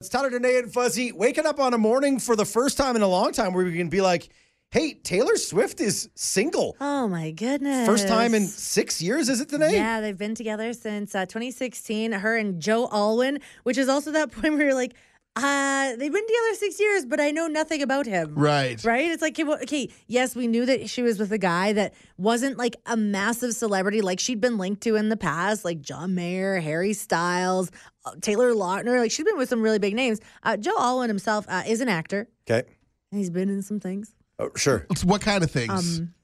It's Tyler Danae and Fuzzy waking up on a morning for the first time in a long time where we can be like, hey, Taylor Swift is single. Oh my goodness. First time in six years, is it today? Yeah, they've been together since uh, 2016. Her and Joe Alwyn, which is also that point where you're like, uh, they've been together six years, but I know nothing about him. Right. Right? It's like, okay, well, okay, yes, we knew that she was with a guy that wasn't like a massive celebrity like she'd been linked to in the past, like John Mayer, Harry Styles, Taylor Lautner. Like she's been with some really big names. Uh, Joe Alwyn himself uh, is an actor, Okay. and he's been in some things. Oh, sure. What kind of things? Um,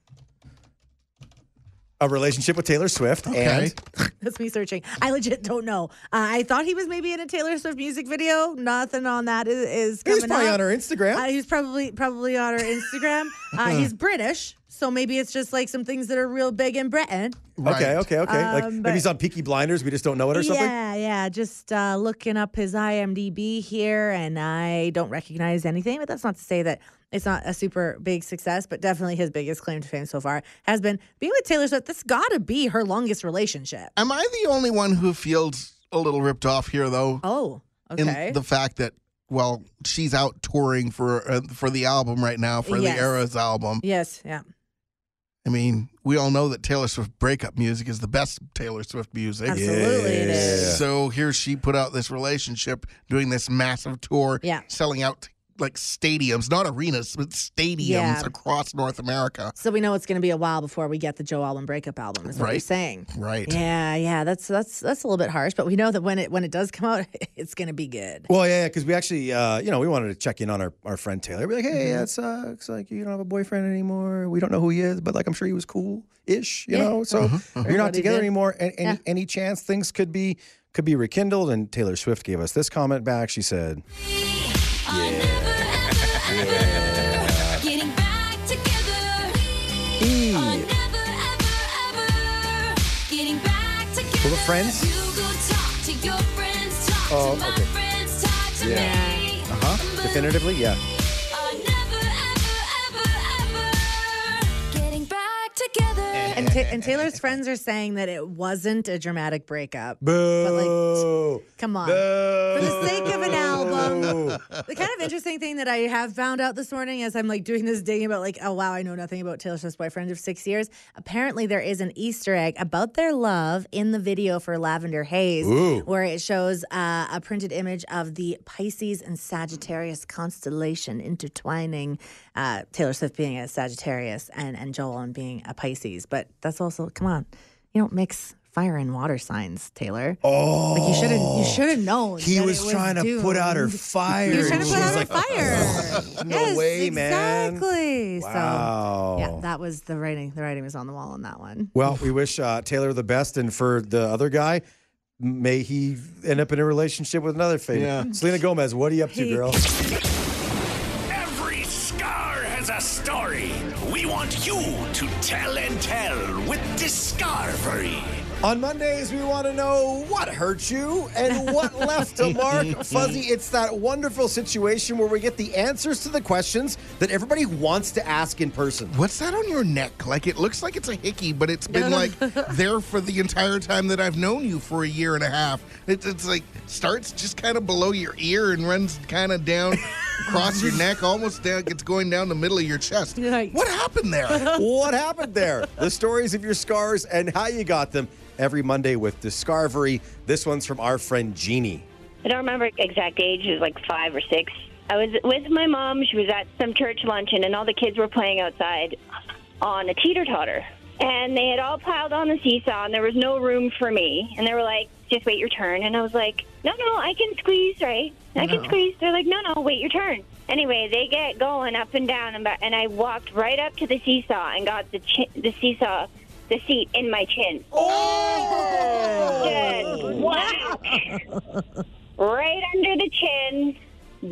A relationship with Taylor Swift. okay. And That's me searching. I legit don't know. Uh, I thought he was maybe in a Taylor Swift music video. Nothing on that is, is coming was probably up. on her Instagram. Uh, he's probably probably on her Instagram. Uh, he's British, so maybe it's just like some things that are real big in Britain. Right. Okay, okay, okay. like Um, maybe he's on Peaky Blinders. We just don't know it or something. Yeah, yeah. Just uh, looking up his IMDb here, and I don't recognize anything. But that's not to say that it's not a super big success. But definitely his biggest claim to fame so far has been being with Taylor Swift. This got to be her longest relationship. Am I the only one who feels a little ripped off here, though? Oh, In okay. the fact that, well, she's out touring for uh, for the album right now, for Yes. the Eras album. yes, yeah. I mean, we all know that Taylor Swift breakup music is the best Taylor Swift music. Absolutely, it is. So here she put out this relationship, doing this massive tour, Yeah. selling out like stadiums, not arenas, but stadiums Yeah. across North America. So we know it's going to be a while before we get the Joe Alwyn breakup album. Is what you're saying? Right. Yeah, yeah. That's that's that's a little bit harsh, but we know that when it when it does come out, it's going to be good. Well, yeah, because we actually, uh, you know, we wanted to check in on our, our friend Taylor. Be like, hey, Mm-hmm. that sucks. Like, you don't have a boyfriend anymore. We don't know who he is, but like, I'm sure he was cool ish, you Yeah. know? So Uh-huh, you're not together anymore. And, any, Yeah. any chance things could be could be rekindled? And Taylor Swift gave us this comment back. She said, Getting friends? You go talk to your friends, talk Oh, to my okay. friends, talk to Yeah. me. uh huh, definitively, yeah. Are never, ever, ever, ever getting back together. And, Ta- and Taylor's friends are saying that it wasn't a dramatic breakup. Boo. But, like, come on. Boo. For the sake of an The kind of interesting thing that I have found out this morning as I'm like doing this digging about like, oh wow, I know nothing about Taylor Swift's boyfriend of six years. Apparently there is an Easter egg about their love in the video for Lavender Haze, Ooh. where it shows uh, a printed image of the Pisces and Sagittarius constellation intertwining. Uh, Taylor Swift being a Sagittarius and and Joel being a Pisces, but that's also come on, you don't mix fire and water signs, Taylor. Oh. Like you should have, you should have known. He that was, it trying to put out her fire. He was trying to and put she's out her like, fire. No yes, way, man. exactly. Wow. So yeah, that was the writing. The writing was on the wall on that one. Well, we wish uh, Taylor the best, and for the other guy, may he end up in a relationship with another fate. Yeah. Selena Gomez, what are you up to, girl? Every scar has a story. We want you to tell and tell with Discovery. On Mondays, we want to know what hurt you and what left a mark. Fuzzy, it's that wonderful situation where we get the answers to the questions that everybody wants to ask in person. What's that on your neck? Like it looks like it's a hickey, but it's been like there for the entire time that I've known you for a year and a half. It's, it's like starts just kind of below your ear and runs kind of down across your neck, almost down. It's going down the middle of your chest. Yikes. What happened there? what happened there? The stories of your scars and how you got them every Monday with Discovery. This one's from our friend Jeannie. I don't remember exact age. It was like five or six. I was with my mom. She was at some church luncheon, and all the kids were playing outside on a teeter totter. And they had all piled on the seesaw, and there was no room for me. And they were like, "Just wait your turn." And I was like, "No, no, I can squeeze, right? I can squeeze." They're like, "No, no, wait your turn." Anyway, they get going up and down, and, ba- and I walked right up to the seesaw and got the chi- the seesaw, the seat in my chin. Oh! Just whack. right under the chin,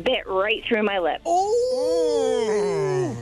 bit right through my lip. Oh!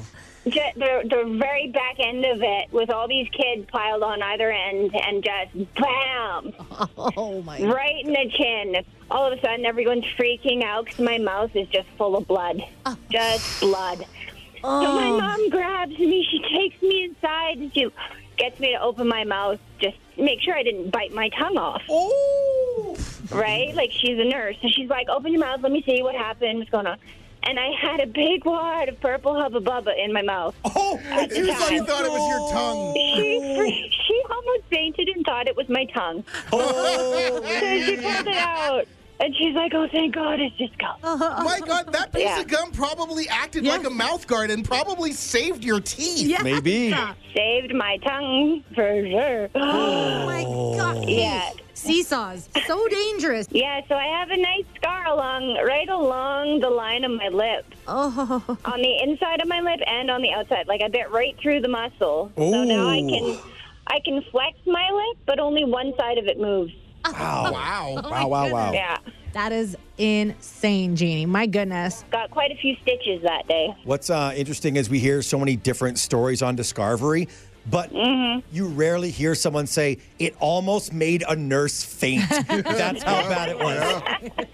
Just the, the very back end of it, with all these kids piled on either end, and just bam, Oh my! right in the chin. All of a sudden, everyone's freaking out because my mouth is just full of blood, just blood. So my Oh, mom grabs me. She takes me inside and she gets me to open my mouth, just make sure I didn't bite my tongue off. Oh! right? Like she's a nurse, and she's like, "Open your mouth, let me see what happened, what's going on." And I had a big wad of purple hubba bubba in my mouth. Oh, At you thought it was your tongue. She, she almost fainted and thought it was my tongue. Oh, So she pulled it out, and she's like, "Oh, thank God, it's just gum." Oh my God, that piece Yeah. of gum probably acted Yeah. like a mouth guard and probably saved your teeth. Yeah. Maybe. Saved my tongue for sure. Oh my god. Yeah. Seesaws. So dangerous. Yeah, so I have a nice scar along right along the line of my lip. Oh. On the inside of my lip and on the outside. Like I bit right through the muscle. So now I can I can flex my lip, but only one side of it moves. Wow. Wow. Wow, wow, wow. Yeah. That is insane, Jeannie. My goodness. Got quite a few stitches that day. What's uh, interesting is we hear so many different stories on Discovery, but you rarely hear someone say, it almost made a nurse faint. That's how bad it was.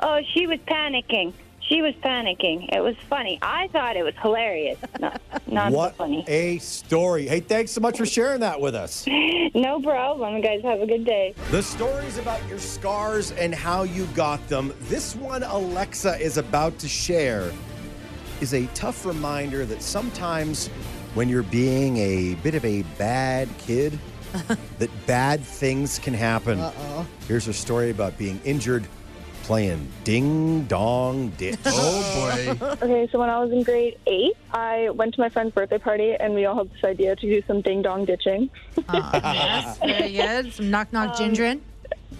Oh, she was panicking. She was panicking. It was funny. I thought it was hilarious. Not, not so What funny. a story. Hey, thanks so much for sharing that with us. No problem. You guys have a good day. The stories about your scars and how you got them. This one Alexa is about to share is a tough reminder that sometimes when you're being a bit of a bad kid, that bad things can happen. Uh-oh. Here's a story about being injured playing ding dong ditch. Oh boy. Okay, so when I was in grade eight, I went to my friend's birthday party, and we all had this idea to do some ding dong ditching. Uh, yes, very good. Some knock knock gingering.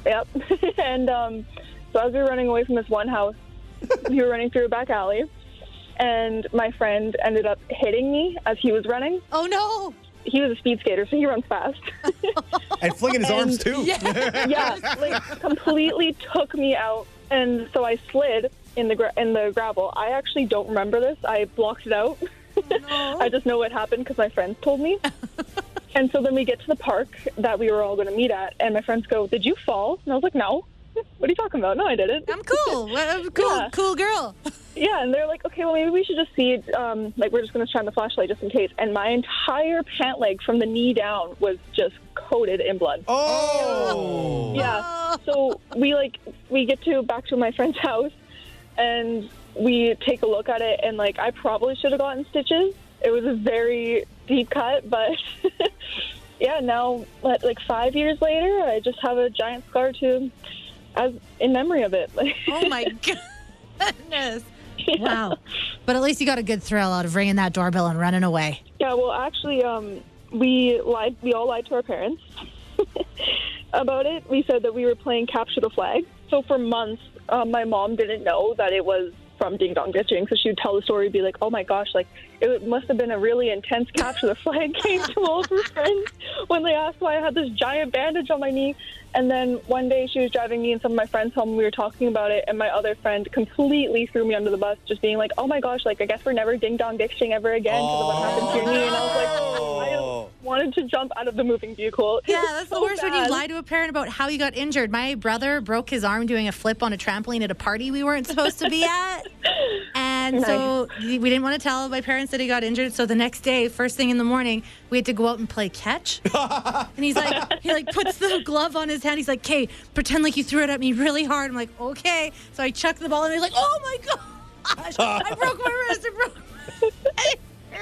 Yep. and um, so as we were running away from this one house, we were running through a back alley, and my friend ended up hitting me as he was running. Oh no. He was a speed skater, so he runs fast. and flinging his arms too. yeah, like completely took me out, and so I slid in the gra- in the gravel. I actually don't remember this. I blocked it out. Oh, I just know what happened because my friends told me. and so then we get to the park that we were all going to meet at, and my friends go, "Did you fall?" And I was like, "No." What are you talking about? No, I didn't. I'm cool. I'm cool. Yeah. Cool girl. Yeah, and they're like, okay, well, maybe we should just see, um, like, we're just going to shine the flashlight just in case. And my entire pant leg from the knee down was just coated in blood. Oh. Yeah. So we like we get to back to my friend's house, and we take a look at it, and like I probably should have gotten stitches. It was a very deep cut, but yeah. Now, like like, five years later, I just have a giant scar to, as in memory of it. Oh my goodness. Wow. But at least you got a good thrill out of ringing that doorbell and running away. Yeah, well, actually, um, we lied. We all lied to our parents about it. We said that we were playing capture the flag. So for months, um, my mom didn't know that it was from Ding Dong Ditching. So she would tell the story, be like, "Oh my gosh, like it must have been a really intense capture the flag game to all of her friends when they asked why I had this giant bandage on my knee." And then one day she was driving me and some of my friends home. We were talking about it, and my other friend completely threw me under the bus, just being like, "Oh my gosh, like I guess we're never ding dong ditching ever again because of what happened to your knee." And I was like, oh. I Oh. just wanted to jump out of the moving vehicle. Yeah, was that's the so worst when you lie to a parent about how you got injured. My brother broke his arm doing a flip on a trampoline at a party we weren't supposed to be at. And so we didn't want to tell my parents that he got injured. So the next day, first thing in the morning, we had to go out and play catch. and he's like, he like puts the glove on his hand. He's like, "Okay, pretend like you threw it at me really hard." I'm like, "Okay." So I chuck the ball, and he's like, "Oh my gosh, I broke my wrist! I broke." My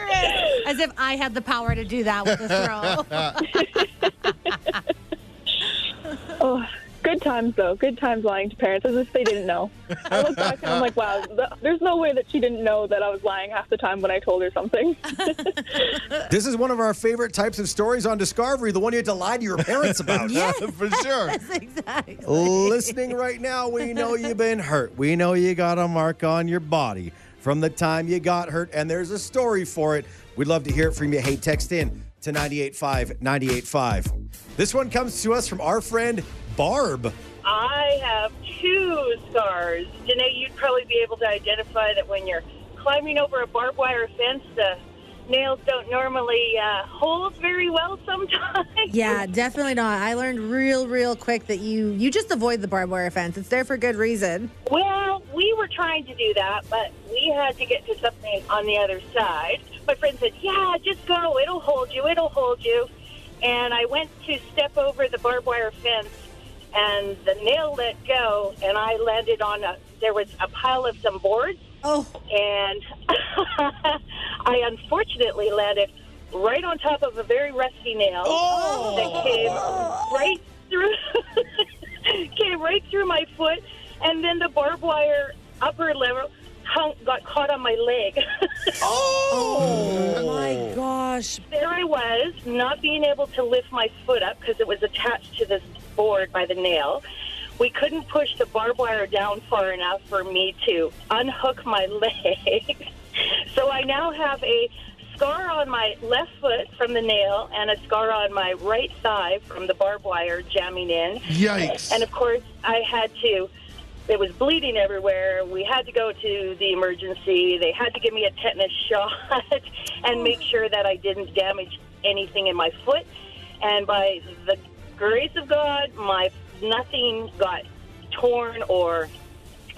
wrist." As if I had the power to do that with a throw. Oh, good times though. Good times lying to parents as if they didn't know. I look back and I'm like, wow, th- there's no way that she didn't know that I was lying half the time when I told her something. This is one of our favorite types of stories on Discovery, the one you had to lie to your parents about. For sure. exactly. Listening right now, we know you've been hurt. We know you got a mark on your body from the time you got hurt, and there's a story for it. We'd love to hear it from you. Hey, text in to 985 985. This one comes to us from our friend Barb. I have two scars. Danae, you'd probably be able to identify that when you're climbing over a barbed wire fence, the nails don't normally uh, hold very well sometimes. Yeah, definitely not. I learned real, real quick that you you just avoid the barbed wire fence. It's there for good reason. Well, we were trying to do that, but we had to get to something on the other side. My friend said, Yeah, just go. It'll hold you. It'll hold you. And I went to step over the barbed wire fence, and the nail let go, and I landed on a. There was a pile of some boards, Oh, and I unfortunately landed right on top of a very rusty nail oh. that came right through came right through my foot, and then the barbed wire upper level hung, got caught on my leg. Oh. oh my oh. gosh. there I was, not being able to lift my foot up because it was attached to this board by the nail. We couldn't push the barbed wire down far enough for me to unhook my leg. so I now have a scar on my left foot from the nail and a scar on my right thigh from the barbed wire jamming in. Yikes. And of course, I had to. It was bleeding everywhere. We had to go to the emergency. They had to give me a tetanus shot and make sure that I didn't damage anything in my foot. And by the grace of God, my nothing got torn or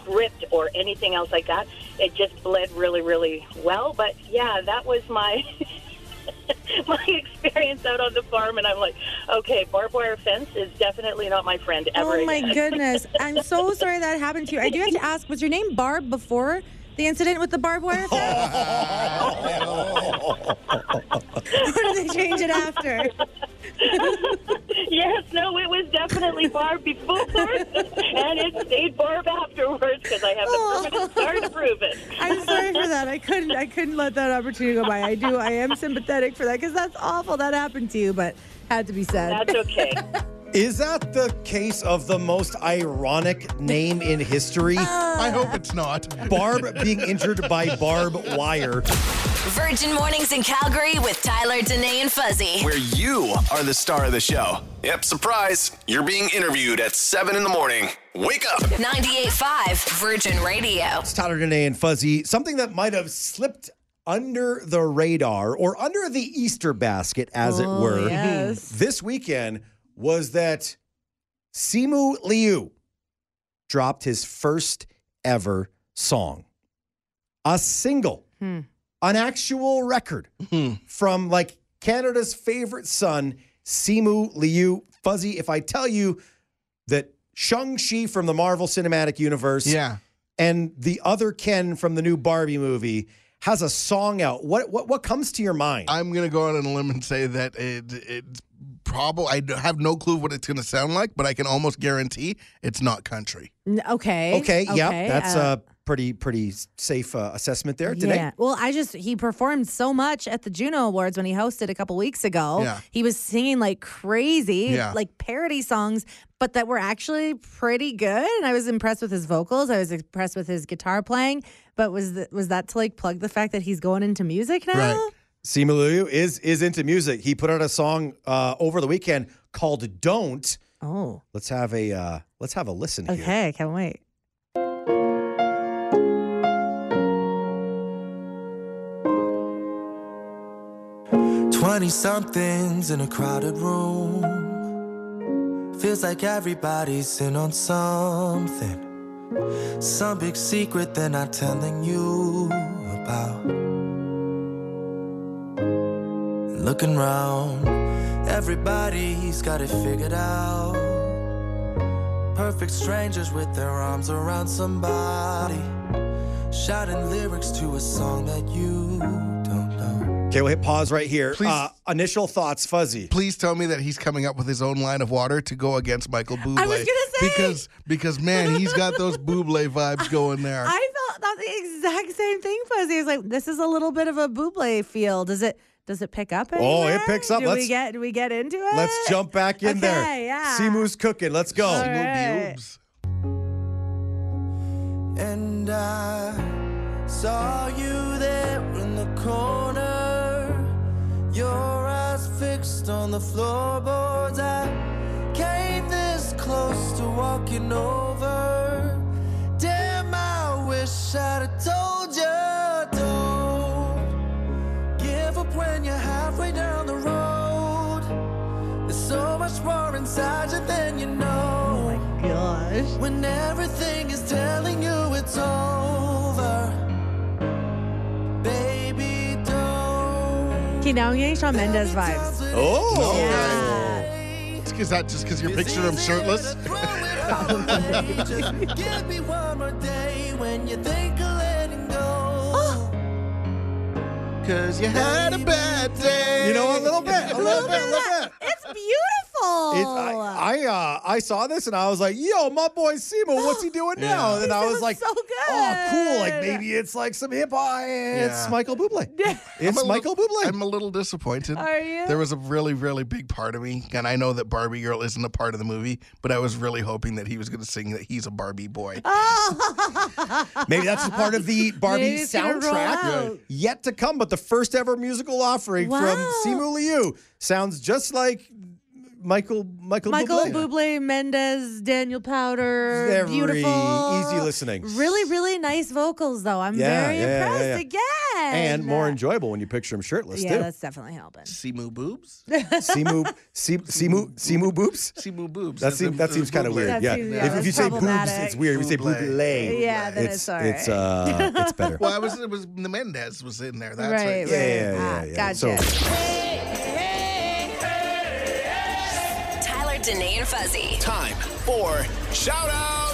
ripped or anything else like that. It just bled really, really well. But yeah, that was my my experience out on the farm, and I'm like, okay, barbed wire fence is definitely not my friend ever. Oh my again. goodness. I'm so sorry that happened to you. I do have to ask, was your name Barb before the incident with the barbed wire or did they change it after? yes, no, it was definitely Barb before, and it stayed Barb afterwards because I have the oh. permanent scar to prove it. I'm sorry for that. I couldn't I couldn't let that opportunity go by. I do I am sympathetic for that because that's awful that happened to you, but had to be said. That's okay. Is that the case of the most ironic name in history? Uh. I hope it's not. Barb being injured by barb wire. Virgin Mornings in Calgary with Tyler, Danae, and Fuzzy. Where you are the star of the show. Yep, surprise. You're being interviewed at 7 in the morning. Wake up. 98.5 Virgin Radio. It's Tyler Danae and Fuzzy. Something that might have slipped under the radar or under the Easter basket, as it Oh, were, yes. this weekend was that Simu Liu dropped his first ever song. A single, Hmm. an actual record from like Canada's favorite son, Simu Liu. Fuzzy, if I tell you that Shang-Chi from the Marvel Cinematic Universe Yeah. and the other Ken from the new Barbie movie has a song out. What what what comes to your mind? I'm gonna go out on a limb and say that it it's probably I have no clue what it's gonna sound like, but I can almost guarantee it's not country. N- Okay. okay, yeah, that's uh, a pretty pretty safe uh, assessment there today. Yeah. Well, I just he performed so much at the Juno Awards when he hosted a couple weeks ago. Yeah. He was singing like crazy, Yeah. like parody songs, but that were actually pretty good. And I was impressed with his vocals. I was impressed with his guitar playing. But was th- was that to like plug the fact that he's going into music now? Right. Is is into music. He put out a song uh, over the weekend called "Don't." Oh. Let's have a uh, let's have a listen here. Okay. Can't wait. 20 somethings in a crowded room. Feels like everybody's in on something. Some big secret they're not telling you about. Looking round, everybody's got it figured out. Perfect strangers with their arms around somebody. Shouting lyrics to a song that you. Okay, we'll hit pause right here. Please- Uh, initial thoughts, Fuzzy. Please tell me that he's coming up with his own line of water to go against Michael Bublé. I was gonna say! because because man, he's got those Bublé vibes going there. I felt thought the exact same thing, Fuzzy. I was like, this is a little bit of a Bublé feel. Does it does it pick up? Oh, it picks up. Do Let's- we get do we get into it? Let's jump back in there. Yeah. Simu's cooking. Let's go. All Simu right. And I saw you there in the corner. Your eyes fixed on the floorboards. I came this close to walking over. Damn, I wish I'd have told you. Don't give up when you're halfway down the road. There's so much more inside you than you know. Oh my gosh. When everything is telling you it's over, don't. Okay, now I'm getting Shawn Mendes vibes. Oh. Yeah. Is that just because you're picturing him shirtless? Just give me one more day when you think of letting go. Oh. Cause you had a bad day. You know, a little bit, a little bit, a little bit. It's beautiful. I I, uh, I saw this and I was like, "Yo, my boy Simo, what's he doing now?" And then I was like, so good. "Oh, cool! Like maybe it's like some hip hop. It's Yeah. Michael Bublé. I'm It's a li- Michael Bublé." I'm a little disappointed. Are you? There was a really, really big part of me, and I know that Barbie Girl isn't a part of the movie, but I was really hoping that he was going to sing that he's a Barbie boy. Maybe that's a part of the Barbie Maybe it's gonna roll soundtrack out. yet to come. But the first ever musical offering from Wow. Simu Liu sounds just like Michael Michael, Michael Bublé. Bublé, Mendes, Daniel Powter, Very beautiful, easy listening. Really, really nice vocals, though. I'm Yeah, very yeah, yeah, impressed yeah. again. and more enjoyable when you picture him shirtless too. Yeah, too. that's definitely helping. Simu boobs? Simu, Si- Simu, Simu boobs. Simu boobs. That seems that seems kind of weird. Yeah. if, if you say boobs, it's weird. If you say Bublé. buble, Yeah, then it's it's all it's uh it's better. Well, I was it was the Mendes was in there. That's right, right. right. Yeah, yeah, yeah, Ah, yeah. Gotcha. So- Danae, and Fuzzy. Time for shout outs.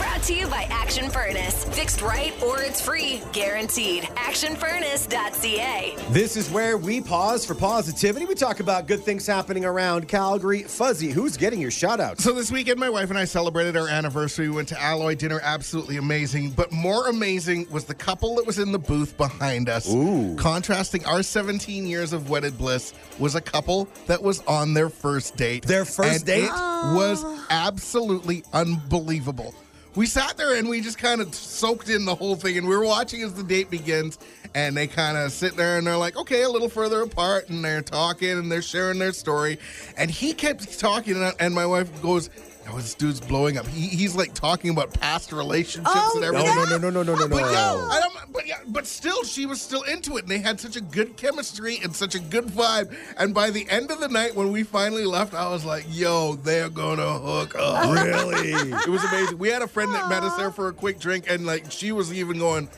Brought to you by Action Furnace. Fixed right or it's free. Guaranteed. ActionFurnace.ca. This is where we pause for positivity. We talk about good things happening around Calgary. Fuzzy, who's getting your shout outs? So this weekend, my wife and I celebrated our anniversary. We went to Alloy dinner, absolutely amazing. But more amazing was the couple that was in the booth behind us. Ooh. Contrasting our 17 years of wedded bliss was a couple that was on their first date. Their first And date? It was ah. absolutely unbelievable. We sat there and we just kind of soaked in the whole thing, and we were watching as the date begins. And they kind of sit there and they're like, okay, a little further apart, and they're talking and they're sharing their story. And he kept talking, and- my wife goes, "Oh, this dude's blowing up." He, he's like talking about past relationships Oh, and everything. no, no, no, no, no, no, But yeah, no. I don't, but yeah, but still, she was still into it, and they had such a good chemistry and such a good vibe. And by the end of the night, when we finally left, I was like, "Yo, they're gonna hook up." Really? it was amazing. We had a friend that met us there for a quick drink, and like she was even going.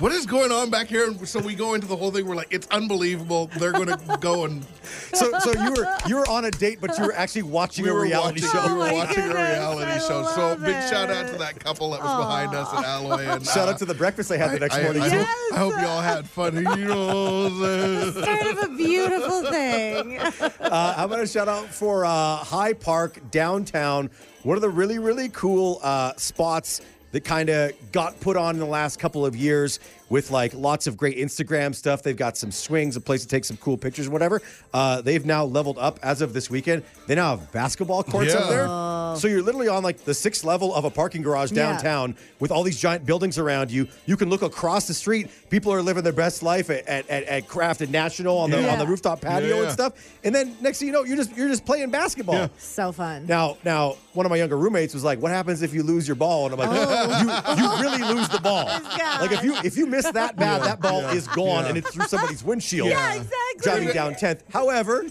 What is going on back here? And so we go into the whole thing. We're like, it's unbelievable. They're gonna go and So, so you were you were on a date, but you were actually watching we a reality watching, show. We were my watching a reality I show. So love big shout out to that couple that was behind us at Alloy. And Shout uh, out to the breakfast they had the next I, morning I, too. hope, I hope you all had fun. You know what I'm? Kind of a beautiful thing. Uh, I'm going to shout out for uh, High Park downtown. One of the really, really cool uh, spots that kind of got put on in the last couple of years with like lots of great Instagram stuff. They've got some swings, a place to take some cool pictures, whatever. Uh, they've now leveled up as of this weekend. They now have basketball courts up Yeah. there. So you're literally on like the sixth level of a parking garage Yeah. downtown with all these giant buildings around you. You can look across the street. People are living their best life at, at, at, at Craft and National on the Yeah. on the rooftop patio Yeah. and stuff. And then next thing you know, you're just you're just playing basketball. so fun. Now, now, one of my younger roommates was like, "What happens if you lose your ball?" And I'm like, Oh. "You, you really lose the ball. Like if you if you miss that bad, that ball is gone, and it's through somebody's windshield. Yeah, exactly. Driving down 10th. However,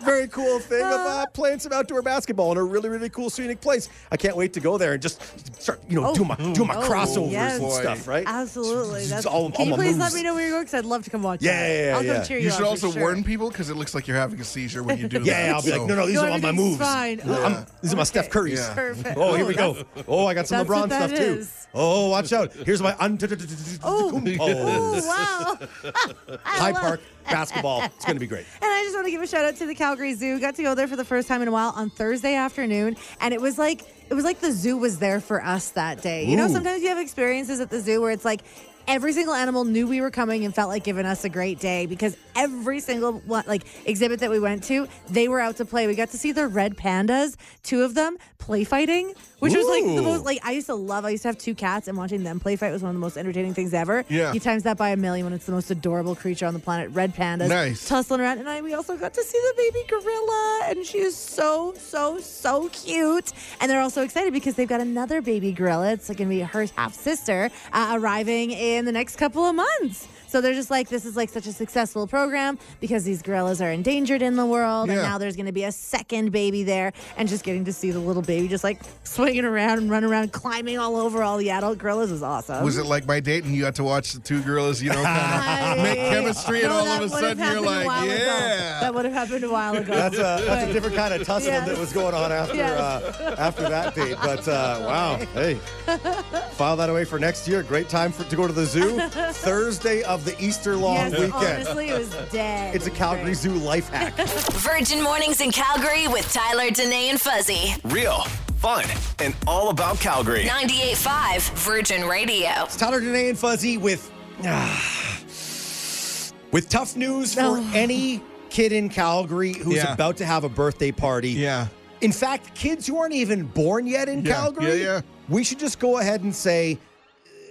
very cool thing of uh, playing some outdoor basketball in a really really cool scenic place. I can't wait to go there and just start you know Oh. do my do my Oh, crossovers yes. and stuff. Right? Absolutely. It's That's, all- can all you my please let me know where you're going? Because I'd love to come watch Yeah, yeah, yeah, I'll come cheer you, You should on also sure. warn people because it looks like you're having a seizure when you do that. Yeah, I'll be like, no, no, these No, are all my moves. fine. I'm- these are my Steph Okay. Curry's. Yeah. Perfect. Oh, here we go. Oh, I got some LeBron stuff too. Oh, watch out. Here's my Oh, oh. wow. High Park basketball. It's going to be great. And I just want to give a shout out to the Calgary Zoo. Got to go there for the first time in a while on Thursday afternoon, and it was like it was like the zoo was there for us that day. You know, sometimes you have experiences at the zoo where it's like every single animal knew we were coming and felt like giving us a great day because every single one, like exhibit that we went to, they were out to play. We got to see the red pandas, two of them play fighting, which was like the Ooh. most like I used to love. I used to have two cats, and watching them play fight was one of the most entertaining things ever. Yeah. you times that by a million when it's the most adorable creature on the planet. Red pandas, Nice. tussling around. And I, we also got to see the baby gorilla, and she is so, so, so cute. And they're also excited because they've got another baby gorilla. It's like going to be her half sister uh, arriving in in the next couple of months. So they're just like, this is like such a successful program because these gorillas are endangered in the world. And now there's going to be a second baby there. And just getting to see the little baby just like swinging around and running around, climbing all over all the adult gorillas is awesome. Was it like my date and you got to watch the two gorillas, you know, kind of make chemistry and No, all of a sudden you're happened a like, while ago. yeah. That would have happened a while ago. That's a that's a different kind of tussle Yes. that was going on after Yes. uh, after that date. But uh, wow, hey, file that away for next year. Great time for to go to the zoo. Thursday of the Easter long yes, weekend. honestly, it was dead. It's a Calgary Zoo life hack. Virgin Mornings in Calgary with Tyler, Danae, and Fuzzy. Real, fun, and all about Calgary. 98.5 Virgin Radio. It's Tyler, Danae, and Fuzzy with ah, with tough news for Oh. any kid in Calgary who's Yeah. about to have a birthday party. Yeah. In fact, kids who aren't even born yet in Yeah, Calgary, yeah, yeah. we should just go ahead and say,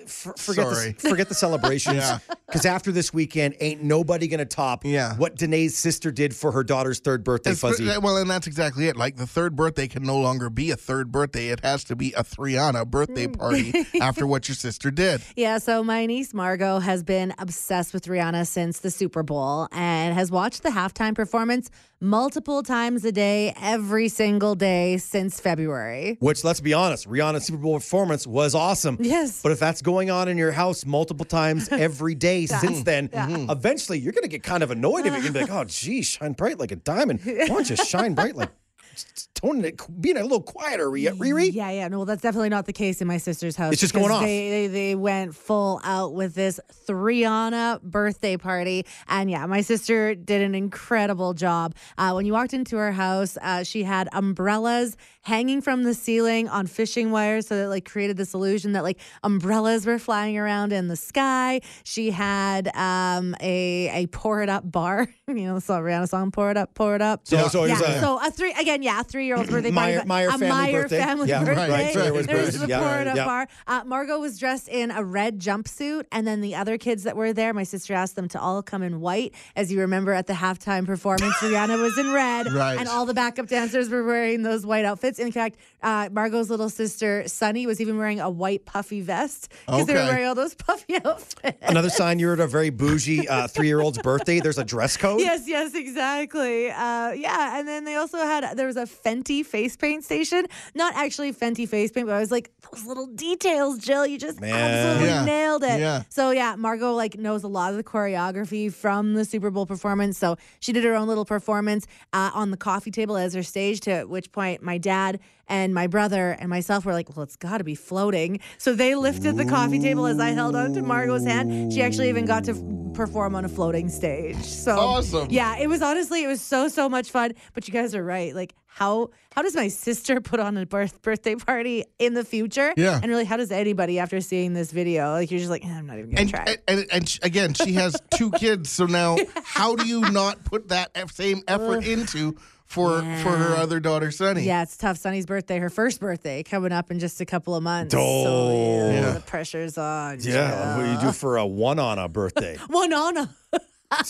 f- forget Sorry. the, forget the celebrations. Yeah. Because after this weekend, ain't nobody gonna top Yeah. what Danae's sister did for her daughter's third birthday, It's- Fuzzy. Well, and that's exactly it. Like the third birthday can no longer be a third birthday. It has to be a Thriana birthday mm. party after what your sister did. Yeah, so my niece Margot has been obsessed with Rihanna since the Super Bowl and has watched the halftime performance multiple times a day, every single day since February. Which, let's be honest, Rihanna's Super Bowl performance was awesome. Yes. But if that's going on in your house multiple times every day since then, Mm-hmm. eventually you're going to get kind of annoyed if you're going to be like, oh, geez, shine bright like a diamond. Why don't you shine bright like it, being a little quieter, Ri- Riri? Yeah, yeah. No, that's definitely not the case in my sister's house. It's just going off. They, they they went full out with this Rihanna birthday party, and yeah, my sister did an incredible job. Uh, when you walked into her house, uh, she had umbrellas hanging from the ceiling on fishing wires, so that like created this illusion that like umbrellas were flying around in the sky. She had um, a a pour it up bar. you know, the Rihanna song, pour it up, pour it up. So, so yeah, so a three again, yeah, a three year old birthday. Meyer- but Meyer a family Meyer birthday. family Yeah, birthday. right, right. So there was was Yeah, bar. Uh, Margot was dressed in a red jumpsuit, and then the other kids that were there, my sister asked them to all come in white. As you remember, at the halftime performance, Rihanna was in red, Right. and all the backup dancers were wearing those white outfits. In fact, uh, Margot's little sister Sunny was even wearing a white puffy vest because they were wearing all those puffy outfits. another sign you're at a very bougie uh, three year old's birthday. There's a dress code. Yes, yes, exactly. Uh, yeah, and then they also had there was a Fenty face paint station. Not actually Fenty face paint, but I was like those little details, Jill. You just Man. absolutely Yeah. nailed it. Yeah. So yeah, Margot like knows a lot of the choreography from the Super Bowl performance. So she did her own little performance uh, on the coffee table as her stage. To which point, my dad and my brother and myself were like, "Well, it's got to be floating." So they lifted the coffee table as I held onto Margot's hand. She actually even got to perform on a floating stage. So Awesome. yeah, it was honestly it was so so much fun. But you guys are right. Like how how does my sister put on a birth birthday party in the future? Yeah. And really, how does anybody after seeing this video? Like you're just like, "Eh, I'm not even gonna And, try. and, and, and sh- again, she has two kids. So now, how do you not put that same effort into for for her other daughter, Sunny? yeah, it's tough. Sunny's birthday, her first birthday, coming up in just a couple of months. Oh. so yeah, Yeah. the pressure's on. Yeah, what do you do for a one on a birthday? Winona. S- s- s- s-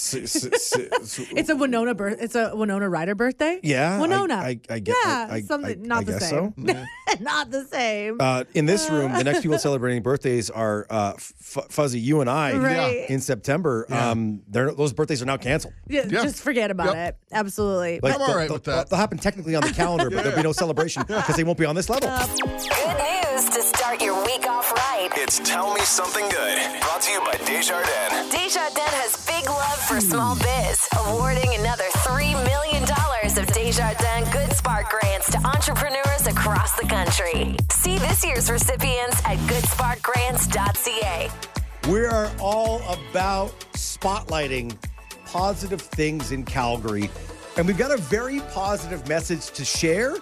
It's a Winona birth. It's a Winona Ryder birthday. yeah, Winona. I, I, get. yeah, I, I, something I- not I the guess same. So. not the same. Uh, in this room, the next people celebrating birthdays are uh, F- Fuzzy, you and I, Right. in September. Um, they're, those birthdays are now canceled. yeah, yeah. just forget about Yep. it. Absolutely. Like, I'm all they'll- right they'll, with that. They'll happen technically on the calendar, but there'll be no celebration because they won't be on this level. Good news to start your week off right. It's Tell Me Something Good. Brought to you by Desjardins. Desjardins has big love for small biz, awarding another $3 million of Desjardins Good Spark grants to entrepreneurs across the country. See this year's recipients at goodsparkgrants.ca. We are all about spotlighting positive things in Calgary. And we've got a very positive message to share,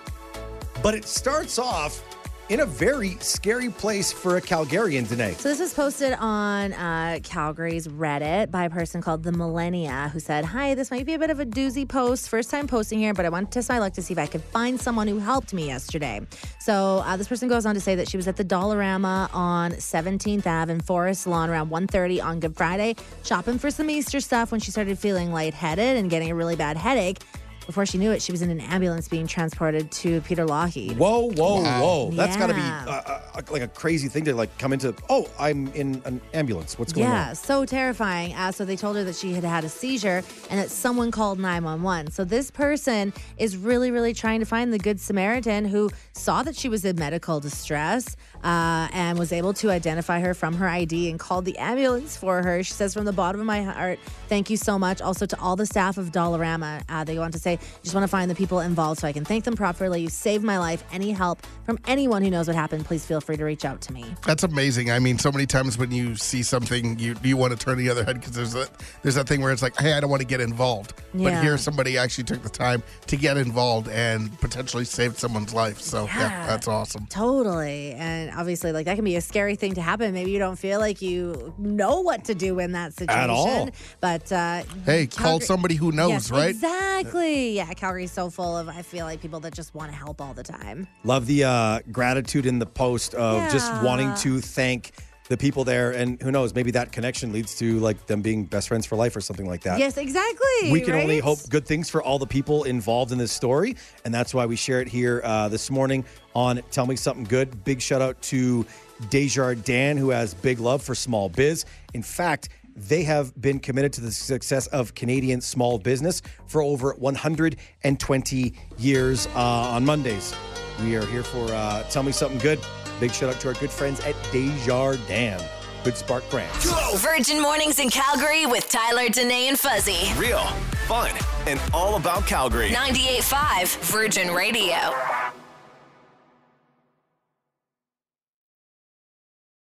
but it starts off in a very scary place for a Calgarian today. So this was posted on uh, Calgary's Reddit by a person called the Millennia, who said, "Hi, this might be a bit of a doozy post. First time posting here, but I wanted to test my luck to see if I could find someone who helped me yesterday." So uh, this person goes on to say that she was at the Dollarama on 17th Ave in Forest Lawn around 1:30 on Good Friday, shopping for some Easter stuff when she started feeling lightheaded and getting a really bad headache. Before she knew it, she was in an ambulance being transported to Peter Lougheed. Whoa, whoa, whoa! That's got to be Yeah. uh, uh, like a crazy thing to like come into. Oh, I'm in an ambulance. What's going on? Yeah, so terrifying. Uh, so they told her that she had had a seizure and that someone called 911. So this person is really, really trying to find the Good Samaritan who saw that she was in medical distress uh, and was able to identify her from her ID and called the ambulance for her. She says, From the bottom of my heart, thank you so much. Also to all the staff of Dollarama. Uh, they want to say, just want to find the people involved so I can thank them properly. You saved my life. Any help from anyone who knows what happened, please feel free to reach out to me. That's amazing. I mean, so many times when you see something, you you want to turn the other head because there's that there's that thing where it's like, hey, I don't want to get involved, but here somebody actually took the time to get involved and potentially saved someone's life. So yeah, Yeah. that's awesome. Totally. And obviously, like that can be a scary thing to happen. Maybe you don't feel like you know what to do in that situation. At all. But uh, Hey, call somebody who knows, Yes, right? Exactly. Yeah, Calgary's so full of, I feel like, people that just want to help all the time. Love the uh, gratitude in the post of just wanting to thank the people there, and who knows, maybe that connection leads to like them being best friends for life or something like that. Yes, exactly. We can only hope good things for all the people involved in this story. And that's why we share it here uh, this morning on Tell Me Something Good. Big shout out to Desjardins, who has big love for small biz. In fact, they have been committed to the success of Canadian small business for over 120 years uh, on Mondays. We are here for uh, Tell Me Something Good. Big shout out to our good friends at Desjardins. Good Spark Grants. Virgin Mornings in Calgary with Tyler, Danae, and Fuzzy. Real, fun, and all about Calgary. 98.5 Virgin Radio.